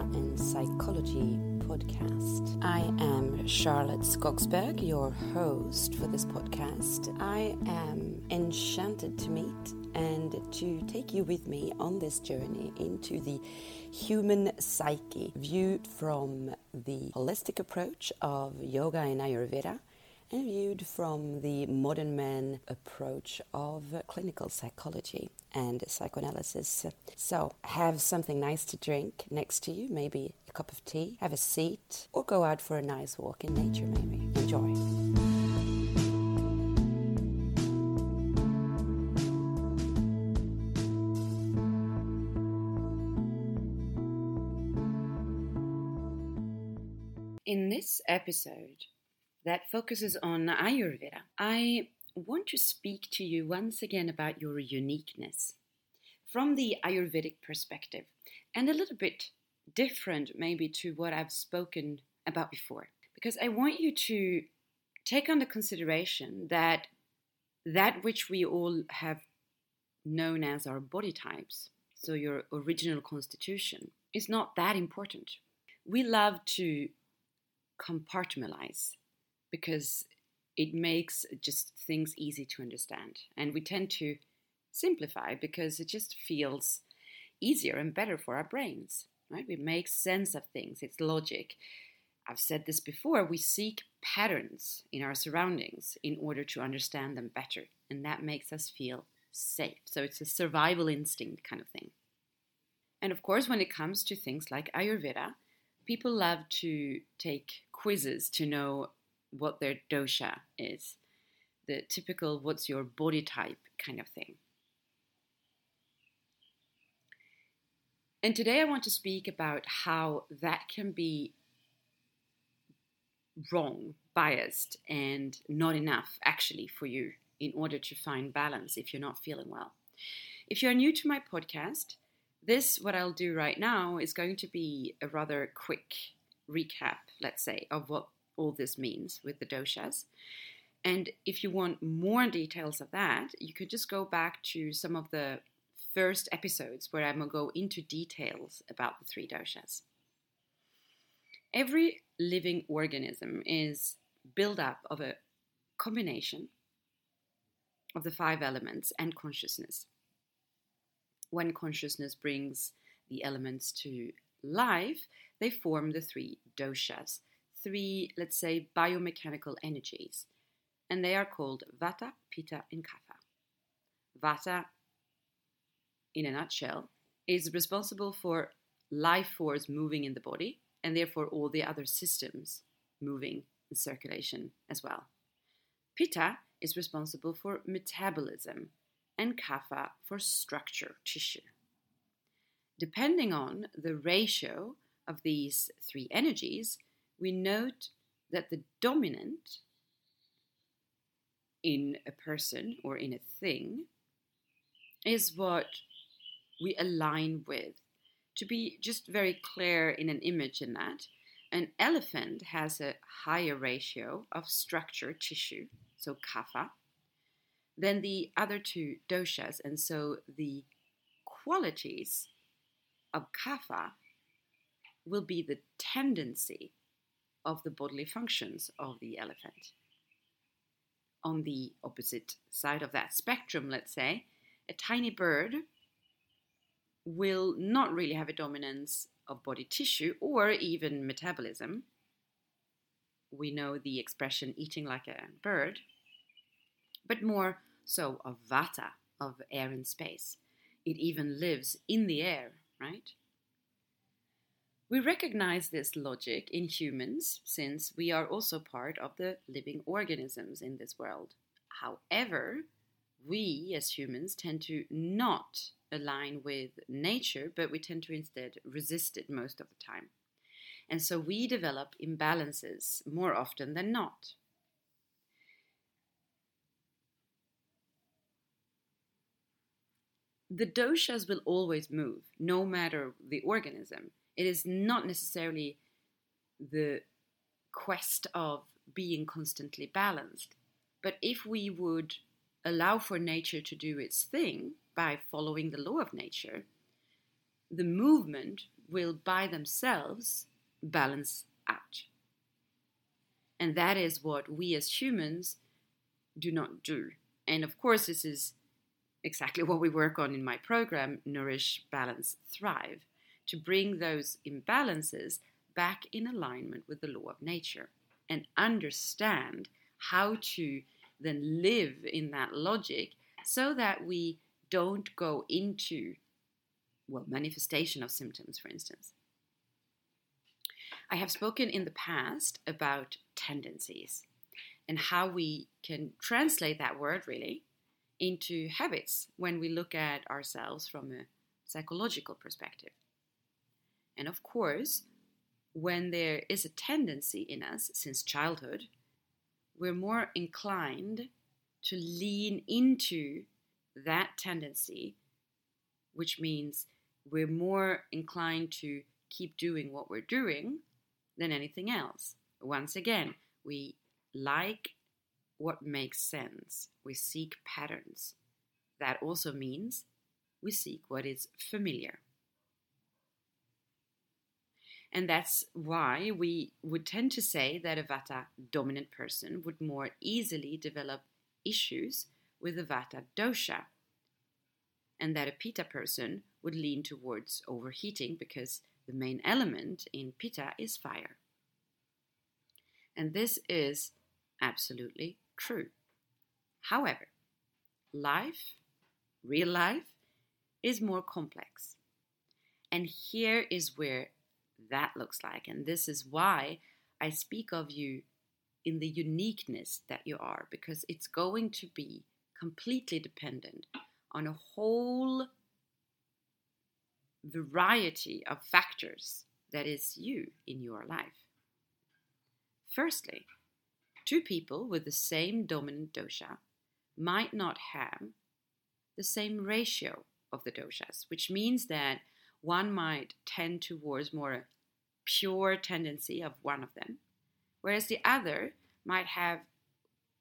And Psychology podcast. I am Charlotte Skogsberg, your host for this podcast. I am enchanted to meet and to take you with me on this journey into the human psyche, viewed from the holistic approach of yoga and Ayurveda and viewed from the modern man approach of clinical psychology and psychoanalysis. So, have something nice to drink next to you, maybe a cup of tea, have a seat, or go out for a nice walk in nature, maybe. Enjoy. In this episode, that focuses on Ayurveda, I want to speak to you once again about your uniqueness from the Ayurvedic perspective and a little bit different, maybe, to what I've spoken about before. Because I want you to take under consideration that that which we all have known as our body types, so your original constitution, is not that important. We love to compartmentalize because it makes just things easy to understand. And we tend to simplify because it just feels easier and better for our brains, right? We make sense of things, it's logic. I've said this before, we seek patterns in our surroundings in order to understand them better, and that makes us feel safe. So it's a survival instinct kind of thing. And of course, when it comes to things like Ayurveda, people love to take quizzes to know what their dosha is, the typical what's your body type kind of thing. And today I want to speak about how that can be wrong, biased, and not enough actually for you in order to find balance if you're not feeling well. If you're new to my podcast, this, what I'll do right now, is going to be a rather quick recap, let's say, of what all this means with the doshas. And if you want more details of that, you could just go back to some of the first episodes where I'm going to go into details about the three doshas. Every living organism is built up of a combination of the five elements and consciousness. When consciousness brings the elements to life, they form the three doshas three, let's say, biomechanical energies, and they are called Vata, Pitta, and Kapha. Vata, in a nutshell, is responsible for life force moving in the body, and therefore all the other systems moving in circulation as well. Pitta is responsible for metabolism, and Kapha for structure, tissue. Depending on the ratio of these three energies, we note that the dominant in a person or in a thing is what we align with. To be just very clear in an image in that, an elephant has a higher ratio of structure tissue, so kapha, than the other two doshas, and so the qualities of kapha will be the tendency of the bodily functions of the elephant. On the opposite side of that spectrum, let's say, a tiny bird will not really have a dominance of body tissue or even metabolism. We know the expression eating like a bird, but more so of vata, of air and space. It even lives in the air, right? We recognize this logic in humans since we are also part of the living organisms in this world. However, we as humans tend to not align with nature, but we tend to instead resist it most of the time. And so we develop imbalances more often than not. The doshas will always move, no matter the organism. It is not necessarily the quest of being constantly balanced. But if we would allow for nature to do its thing by following the law of nature, the movement will by themselves balance out. And that is what we as humans do not do. And of course, this is exactly what we work on in my program, Nourish, Balance, Thrive, to bring those imbalances back in alignment with the law of nature and understand how to then live in that logic so that we don't go into well manifestation of symptoms for instance. I have spoken in the past about tendencies and how we can translate that word really into habits when we look at ourselves from a psychological perspective and of course when there is a tendency in us since childhood we're more inclined to lean into that tendency, which means we're more inclined to keep doing what we're doing than anything else. Once again, we like what makes sense, we seek patterns. That also means we seek what is familiar. And that's why we would tend to say that a Vata dominant person would more easily develop issues with the Vata dosha, and that a Pitta person would lean towards overheating because the main element in Pitta is fire. And this is absolutely true. However, life, real life, is more complex. And here is where that looks like. And this is why I speak of you in the uniqueness that you are, because it's going to be completely dependent on a whole variety of factors that is you in your life. Firstly, two people with the same dominant dosha might not have the same ratio of the doshas, which means that one might tend towards more pure tendency of one of them, whereas the other might have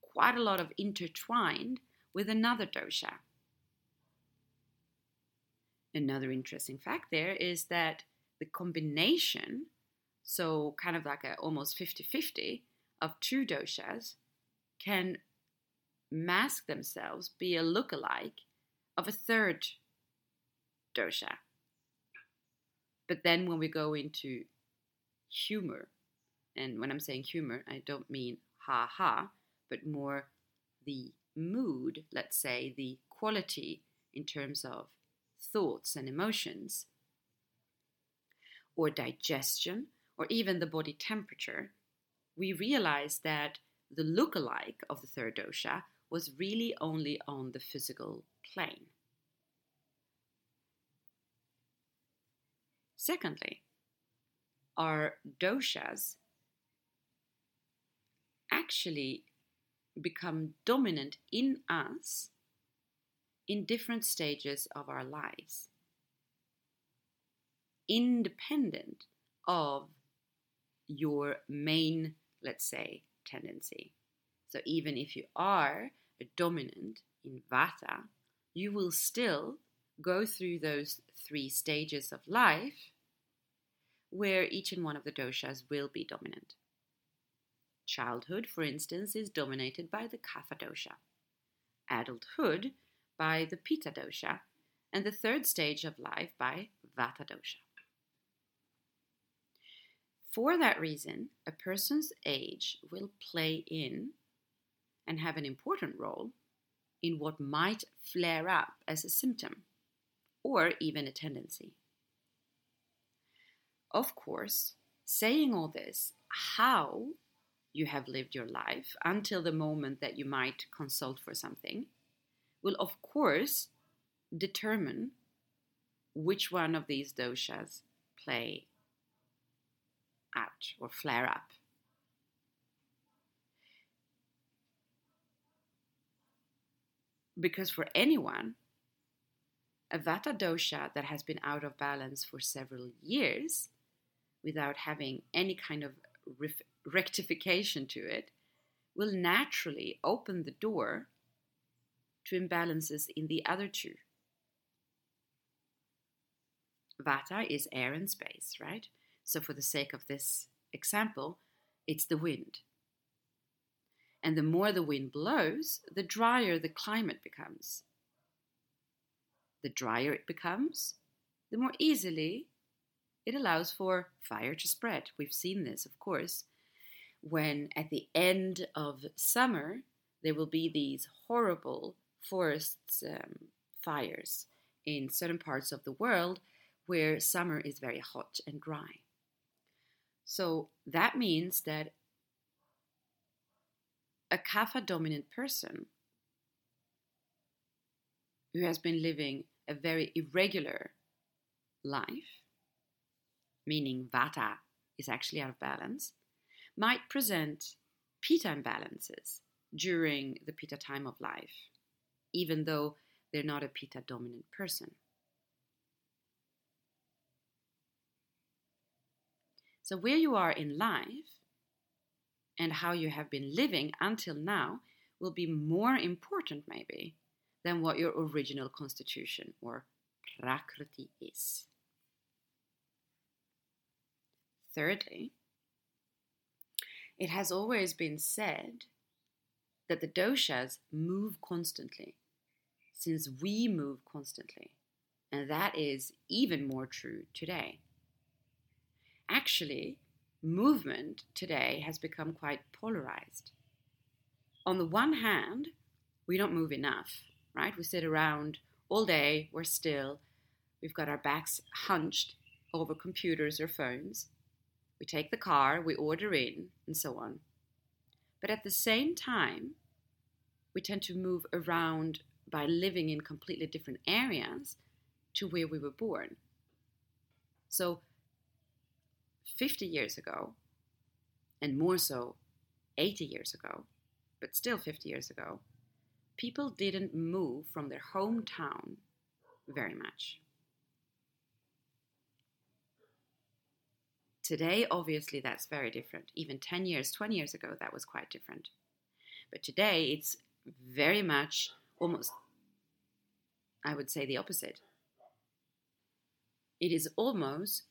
quite a lot of intertwined with another dosha. Another interesting fact there is that the combination, so kind of like a almost 50 50 of two doshas, can mask themselves, be a look-alike of a third dosha. But then when we go into humor, and when I'm saying humor, I don't mean ha ha, but more the mood, let's say, the quality in terms of thoughts and emotions, or digestion, or even the body temperature, we realize that the look-alike of the third dosha was really only on the physical plane. Secondly, our doshas actually become dominant in us in different stages of our lives, independent of your main, let's say, tendency. So even if you are a dominant in Vata, you will still go through those three stages of life where each and one of the doshas will be dominant. Childhood, for instance, is dominated by the Kapha dosha. Adulthood by the Pitta dosha, and the third stage of life by Vata dosha. For that reason, a person's age will play in and have an important role in what might flare up as a symptom or even a tendency. Of course, saying all this, how you have lived your life until the moment that you might consult for something will, of course, determine which one of these doshas play out or flare up. Because for anyone, a vata dosha that has been out of balance for several years without having any kind of rectification to it will naturally open the door to imbalances in the other two. Vata is air and space, right? So, for the sake of this example, it's the wind. And the more the wind blows, the drier the climate becomes. The drier it becomes, the more easily it allows for fire to spread. We've seen this, of course, when at the end of summer there will be these horrible forest um, fires in certain parts of the world where summer is very hot and dry. So that means that a kapha dominant person who has been living a very irregular life, meaning vata is actually out of balance, might present pitta imbalances during the pitta time of life, even though they're not a pitta dominant person. So, where you are in life and how you have been living until now will be more important, maybe, than what your original constitution or prakriti is. Thirdly, it has always been said that the doshas move constantly, since we move constantly. And that is even more true today. Actually, movement today has become quite polarized. On the one hand, we don't move enough, right? We sit around all day, we're still, we've got our backs hunched over computers or phones. We take the car, we order in, and so on. But at the same time, we tend to move around by living in completely different areas to where we were born. So, 50 years ago, and more so 80 years ago, but still 50 years ago, people didn't move from their hometown very much. Today, obviously, that's very different. Even 10 years, 20 years ago, that was quite different. But today, it's very much almost, I would say, the opposite. It is almost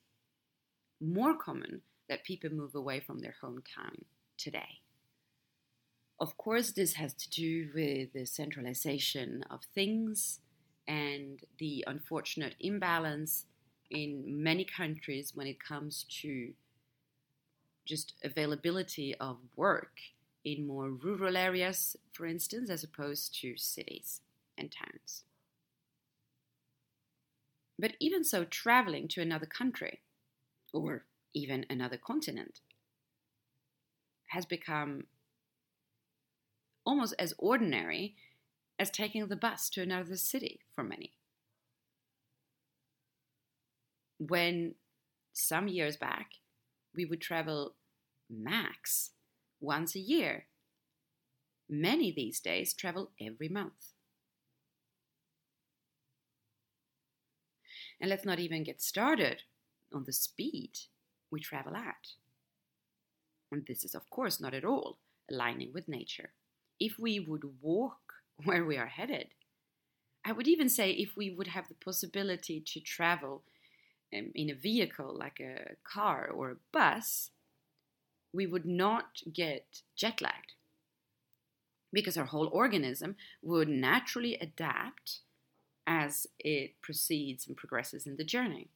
more common that people move away from their hometown today. Of course, this has to do with the centralization of things and the unfortunate imbalance in many countries when it comes to just availability of work in more rural areas, for instance, as opposed to cities and towns. But even so, traveling to another country or even another continent has become almost as ordinary as taking the bus to another city for many. When some years back we would travel max once a year, many these days travel every month. And let's not even get started on the speed we travel at. And this is, of course, not at all aligning with nature. If we would walk where we are headed, I would even say if we would have the possibility to travel in a vehicle like a car or a bus, we would not get jet lagged because our whole organism would naturally adapt as it proceeds and progresses in the journey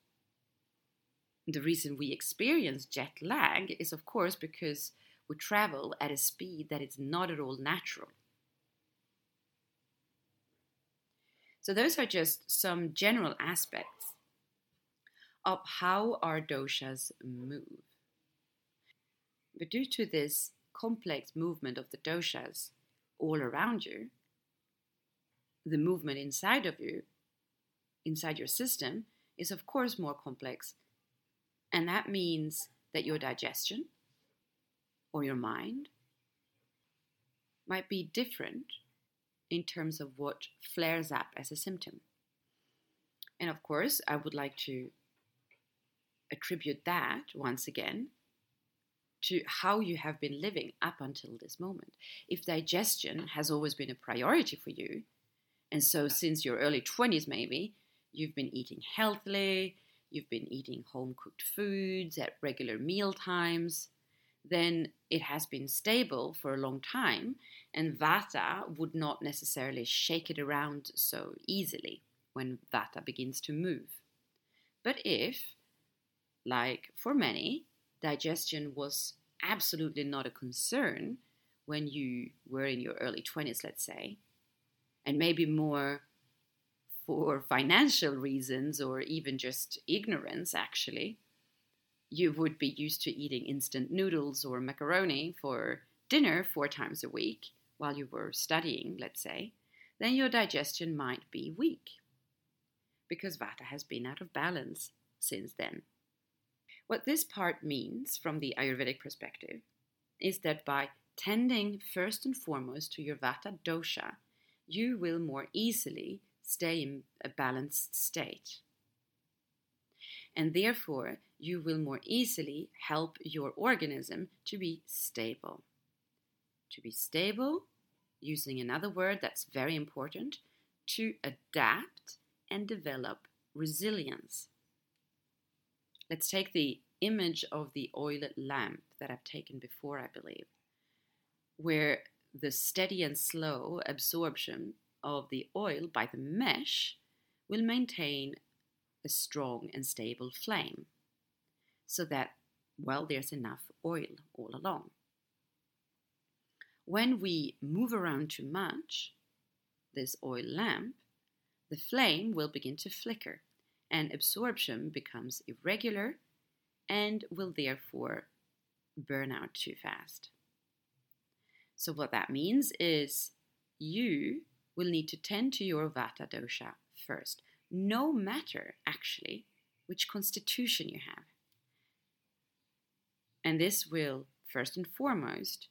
the reason we experience jet lag is, of course, because we travel at a speed that is not at all natural. So, those are just some general aspects of how our doshas move. But due to this complex movement of the doshas all around you, the movement inside of you, inside your system, is of course more complex and that means that your digestion or your mind might be different in terms of what flares up as a symptom. And of course, I would like to attribute that once again to how you have been living up until this moment. If digestion has always been a priority for you, and so since your early 20s maybe, you've been eating healthily, you've been eating home cooked foods at regular meal times, then it has been stable for a long time, and Vata would not necessarily shake it around so easily when Vata begins to move. But if, like for many, digestion was absolutely not a concern when you were in your early 20s, let's say, and maybe more for financial reasons or even just ignorance, actually, you would be used to eating instant noodles or macaroni for dinner four times a week while you were studying, let's say, then your digestion might be weak because Vata has been out of balance since then. What this part means from the Ayurvedic perspective is that by tending first and foremost to your Vata dosha, you will more easily stay in a balanced state. And therefore, you will more easily help your organism to be stable. To be stable, using another word that's very important, to adapt and develop resilience. Let's take the image of the oil lamp that I've taken before, I believe, where the steady and slow absorption of the oil by the mesh will maintain a strong and stable flame so that, well, there's enough oil all along. When we move around too much, this oil lamp, the flame will begin to flicker and absorption becomes irregular and will therefore burn out too fast. So, what that means is you will need to tend to your Vata dosha first, no matter actually which constitution you have. And this will, first and foremost,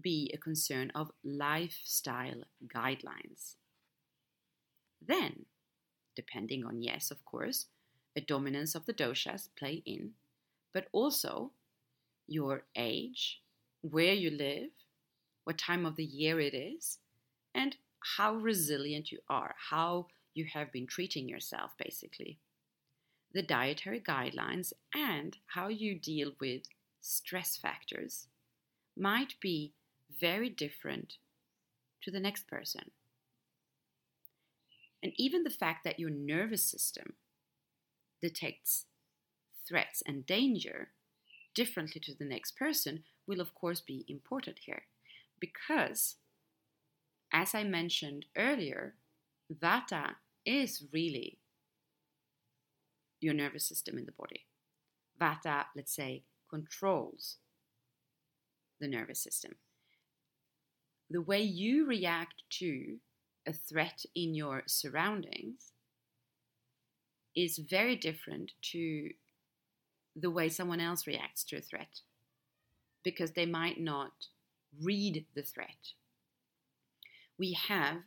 be a concern of lifestyle guidelines. Then, depending on, yes, of course, a dominance of the doshas play in, but also your age, where you live, what time of the year it is, and how resilient you are, how you have been treating yourself, basically. The dietary guidelines and how you deal with stress factors might be very different to the next person. And even the fact that your nervous system detects threats and danger differently to the next person will, of course, be important here because as I mentioned earlier, Vata is really your nervous system in the body. Vata, let's say, controls the nervous system. The way you react to a threat in your surroundings is very different to the way someone else reacts to a threat because they might not read the threat. We have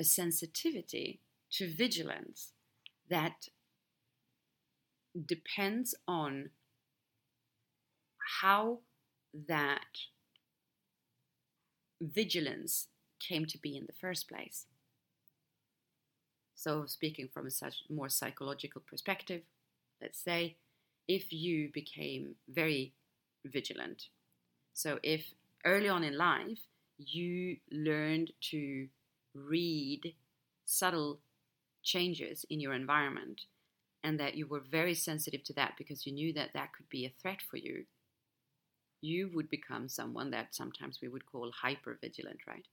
a sensitivity to vigilance that depends on how that vigilance came to be in the first place. So, speaking from a such more psychological perspective, let's say if you became very vigilant. So, if early on in life you learned to read subtle changes in your environment and that you were very sensitive to that because you knew that that could be a threat for you, you would become someone that sometimes we would call hyper vigilant, right?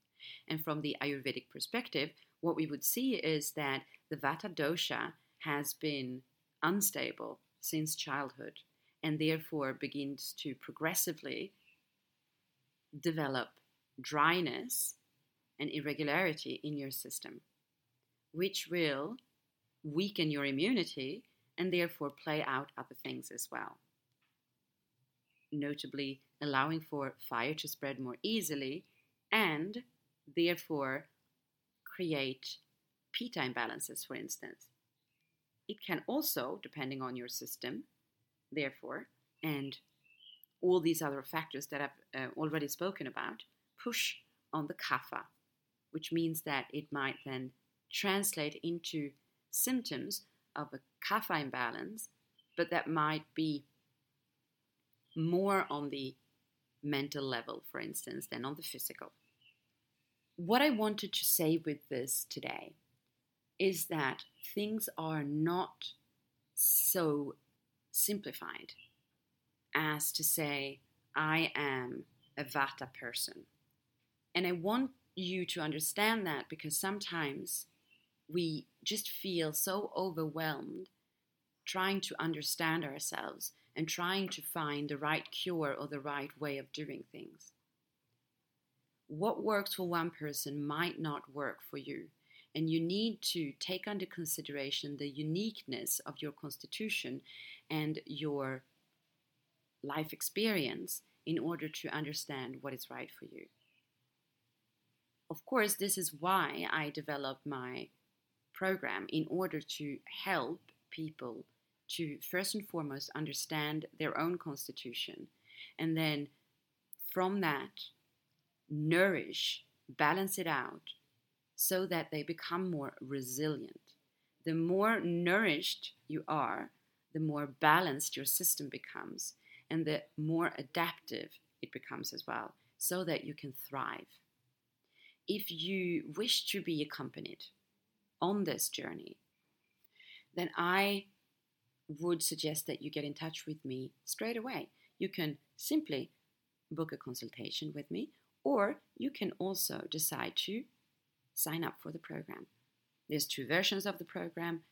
And from the Ayurvedic perspective, what we would see is that the Vata dosha has been unstable since childhood and therefore begins to progressively develop dryness and irregularity in your system, which will weaken your immunity and therefore play out other things as well. Notably, allowing for fire to spread more easily and therefore create pitta imbalances, for instance. It can also, depending on your system, therefore, and all these other factors that I've uh, already spoken about, push on the kapha, which means that it might then translate into symptoms of a kapha imbalance, but that might be more on the mental level, for instance, than on the physical. What I wanted to say with this today is that things are not so simplified as to say, I am a Vata person. And I want you to understand that because sometimes we just feel so overwhelmed trying to understand ourselves and trying to find the right cure or the right way of doing things. What works for one person might not work for you, and you need to take under consideration the uniqueness of your constitution and your life experience in order to understand what is right for you. Of course, this is why I developed my program in order to help people to first and foremost understand their own constitution and then from that nourish, balance it out so that they become more resilient. The more nourished you are, the more balanced your system becomes and the more adaptive it becomes as well, so that you can thrive. If you wish to be accompanied on this journey, then I would suggest that you get in touch with me straight away. You can simply book a consultation with me, or you can also decide to sign up for the program. There's two versions of the program.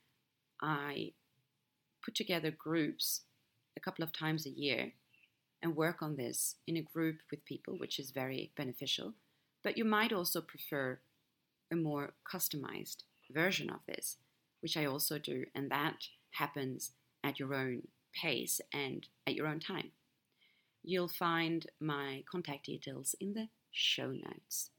I put together groups a couple of times a year and work on this in a group with people, which is very beneficial. But you might also prefer a more customized version of this, which I also do, and that happens at your own pace and at your own time. You'll find my contact details in the show notes.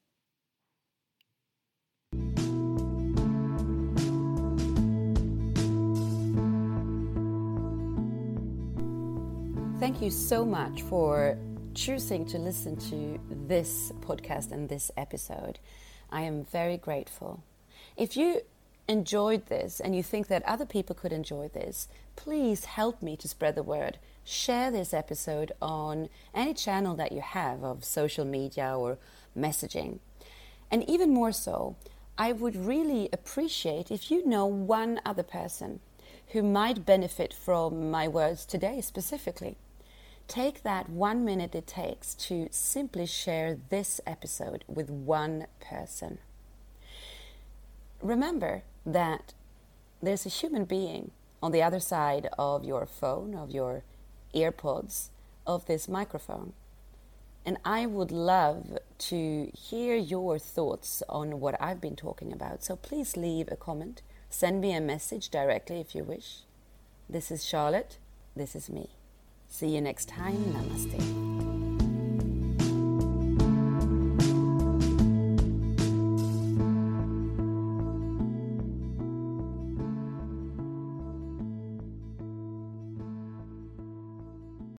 Thank you so much for choosing to listen to this podcast and this episode. I am very grateful. If you enjoyed this and you think that other people could enjoy this, please help me to spread the word. Share this episode on any channel that you have of social media or messaging. And even more so, I would really appreciate if you know one other person who might benefit from my words today specifically. Take that one minute it takes to simply share this episode with one person. Remember that there's a human being on the other side of your phone, of your earpods, of this microphone. And I would love to hear your thoughts on what I've been talking about. So please leave a comment. Send me a message directly if you wish. This is Charlotte. This is me. See you next time. Namaste.